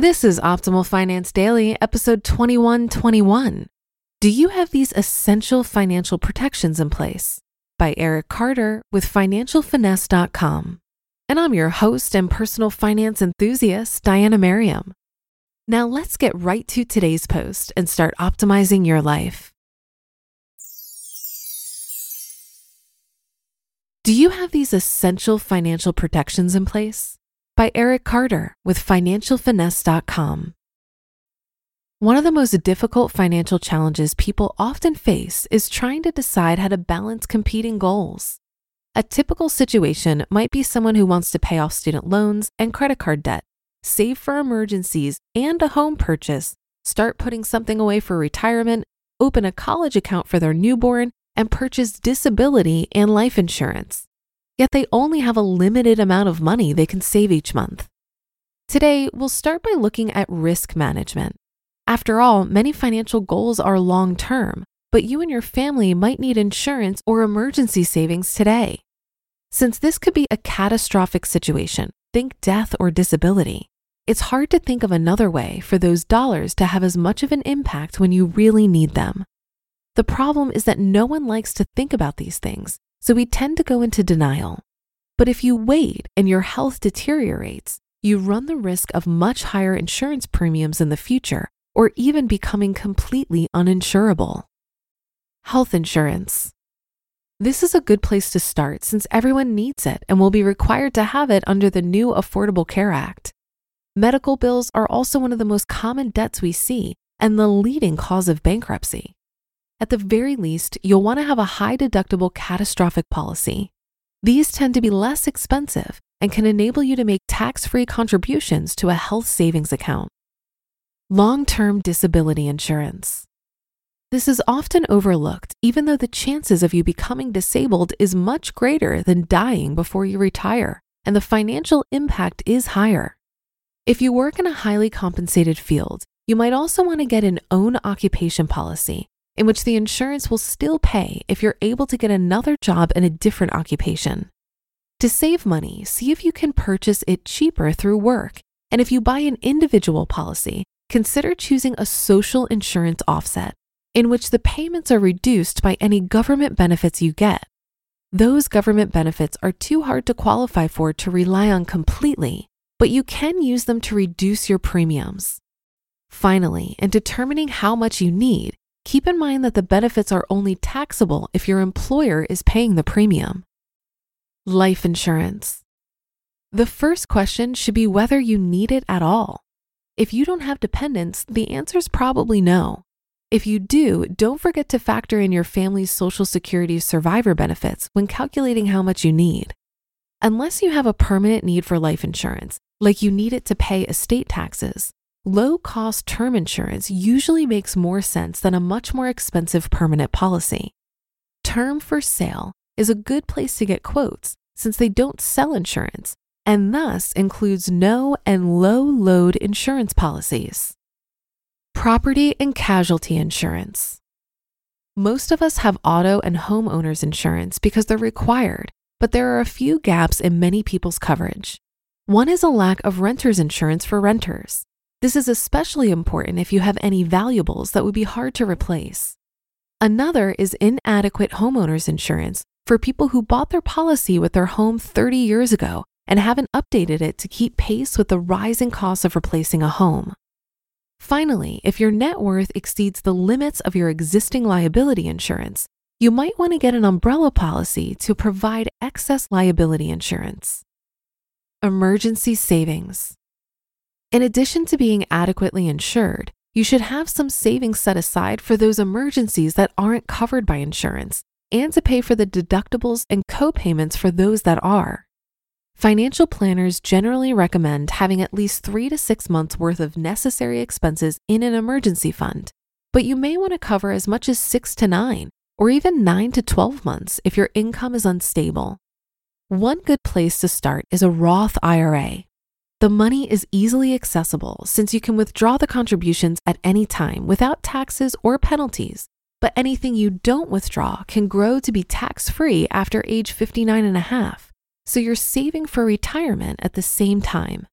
This is Optimal Finance Daily, episode 2121. Do you have these essential financial protections in place? By Eric Carter with FinancialFinesse.com. And I'm your host and personal finance enthusiast, Diana Merriam. Now let's get right to today's post and start optimizing your life. Do you have these essential financial protections in place? By Eric Carter with FinancialFinesse.com. One of the most difficult financial challenges people often face is trying to decide how to balance competing goals. A typical situation might be someone who wants to pay off student loans and credit card debt, save for emergencies and a home purchase, start putting something away for retirement, open a college account for their newborn, and purchase disability and life insurance yet they only have a limited amount of money they can save each month. Today, we'll start by looking at risk management. After all, many financial goals are long term, but you and your family might need insurance or emergency savings today. Since this could be a catastrophic situation, think death or disability, it's hard to think of another way for those dollars to have as much of an impact when you really need them. The problem is that no one likes to think about these things so we tend to go into denial. But if you wait and your health deteriorates, you run the risk of much higher insurance premiums in the future or even becoming completely uninsurable. Health insurance. This is a good place to start since everyone needs it and will be required to have it under the new Affordable Care Act. Medical bills are also one of the most common debts we see and the leading cause of bankruptcy. At the very least, you'll want to have a high deductible catastrophic policy. These tend to be less expensive and can enable you to make tax free contributions to a health savings account. Long term disability insurance. This is often overlooked, even though the chances of you becoming disabled is much greater than dying before you retire, and the financial impact is higher. If you work in a highly compensated field, you might also want to get an own occupation policy in which the insurance will still pay if you're able to get another job in a different occupation. To save money, see if you can purchase it cheaper through work. And if you buy an individual policy, consider choosing a social insurance offset, in which the payments are reduced by any government benefits you get. Those government benefits are too hard to qualify for to rely on completely, but you can use them to reduce your premiums. Finally, in determining how much you need, keep in mind that the benefits are only taxable if your employer is paying the premium. Life insurance. The first question should be whether you need it at all. If you don't have dependents, the answer is probably no. If you do, don't forget to factor in your family's Social Security survivor benefits when calculating how much you need. Unless you have a permanent need for life insurance, like you need it to pay estate taxes, low cost term insurance usually makes more sense than a much more expensive permanent policy. Term4Sale is a good place to get quotes since they don't sell insurance and thus includes no and low load insurance policies. Property and casualty insurance. Most of us have auto and homeowners insurance because they're required, but there are a few gaps in many people's coverage. One is a lack of renter's insurance for renters. This is especially important if you have any valuables that would be hard to replace. Another is inadequate homeowners insurance for people who bought their policy with their home 30 years ago and haven't updated it to keep pace with the rising costs of replacing a home. Finally, if your net worth exceeds the limits of your existing liability insurance, you might want to get an umbrella policy to provide excess liability insurance. Emergency savings. In addition to being adequately insured, you should have some savings set aside for those emergencies that aren't covered by insurance and to pay for the deductibles and co-payments for those that are. Financial planners generally recommend having at least three to six months worth of necessary expenses in an emergency fund, but you may want to cover as much as six to nine or even 9 to 12 months if your income is unstable. One good place to start is a Roth IRA. The money is easily accessible since you can withdraw the contributions at any time without taxes or penalties, but anything you don't withdraw can grow to be tax free after age 59 and a half, so you're saving for retirement at the same time.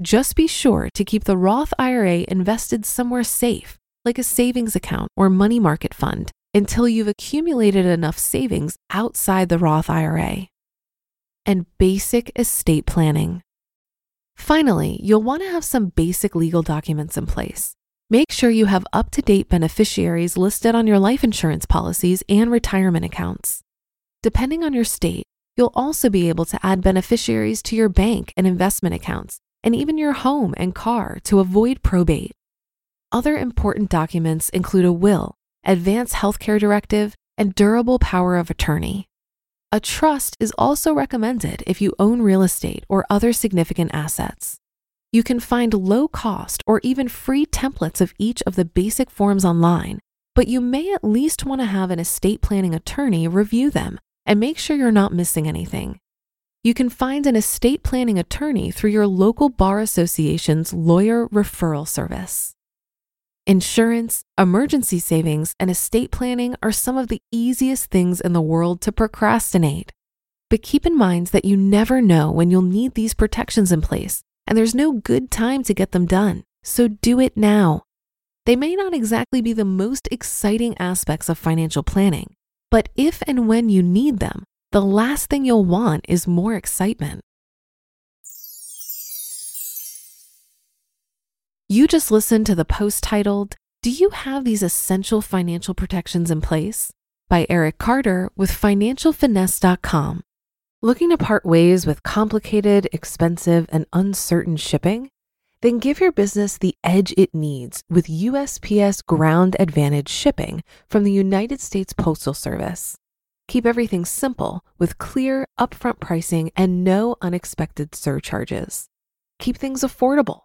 Just be sure to keep the Roth IRA invested somewhere safe, like a savings account or money market fund, until you've accumulated enough savings outside the Roth IRA. And basic estate planning. Finally, you'll want to have some basic legal documents in place. Make sure you have up to date beneficiaries listed on your life insurance policies and retirement accounts. Depending on your state, you'll also be able to add beneficiaries to your bank and investment accounts, and even your home and car to avoid probate. Other important documents include a will, advanced healthcare directive, and durable power of attorney. A trust is also recommended if you own real estate or other significant assets. You can find low cost or even free templates of each of the basic forms online, but you may at least want to have an estate planning attorney review them and make sure you're not missing anything. You can find an estate planning attorney through your local bar association's lawyer referral service. Insurance, emergency savings, and estate planning are some of the easiest things in the world to procrastinate. But keep in mind that you never know when you'll need these protections in place, and there's no good time to get them done. So do it now. They may not exactly be the most exciting aspects of financial planning, but if and when you need them, the last thing you'll want is more excitement. You just listened to the post titled, Do You Have These Essential Financial Protections in Place? by Eric Carter with FinancialFinesse.com. Looking to part ways with complicated, expensive, and uncertain shipping? Then give your business the edge it needs with USPS Ground Advantage shipping from the United States Postal Service. Keep everything simple with clear, upfront pricing and no unexpected surcharges. Keep things affordable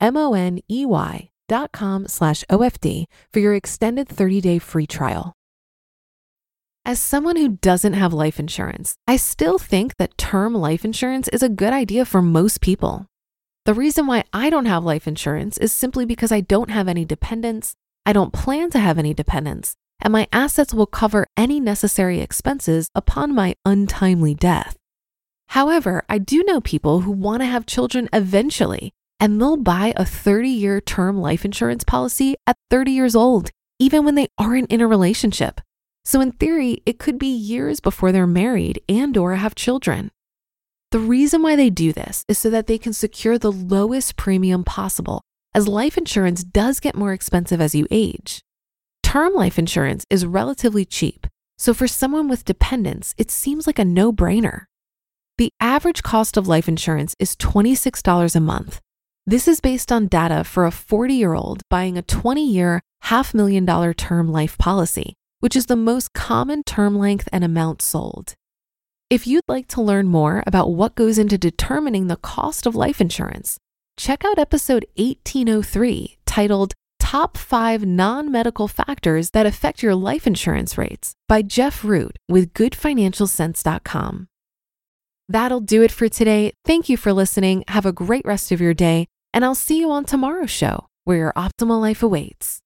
M-O-N-E-Y dot com slash OFD for your extended 30-day free trial. As someone who doesn't have life insurance, I still think that term life insurance is a good idea for most people. The reason why I don't have life insurance is simply because I don't have any dependents, I don't plan to have any dependents, and my assets will cover any necessary expenses upon my untimely death. However, I do know people who want to have children eventually, and they'll buy a 30 year term life insurance policy at 30 years old, even when they aren't in a relationship. So in theory, it could be years before they're married and or have children. The reason why they do this is so that they can secure the lowest premium possible, as life insurance does get more expensive as you age. Term life insurance is relatively cheap, so for someone with dependents, it seems like a no brainer. The average cost of life insurance is $26 a month. This is based on data for a 40 year old buying a 20 year, half million dollar term life policy, which is the most common term length and amount sold. If you'd like to learn more about what goes into determining the cost of life insurance, check out episode 1803 titled Top 5 Non Medical Factors That Affect Your Life Insurance Rates by Jeff Root with GoodFinancialCents.com. That'll do it for today. Thank you for listening. Have a great rest of your day, and I'll see you on tomorrow's show where your optimal life awaits.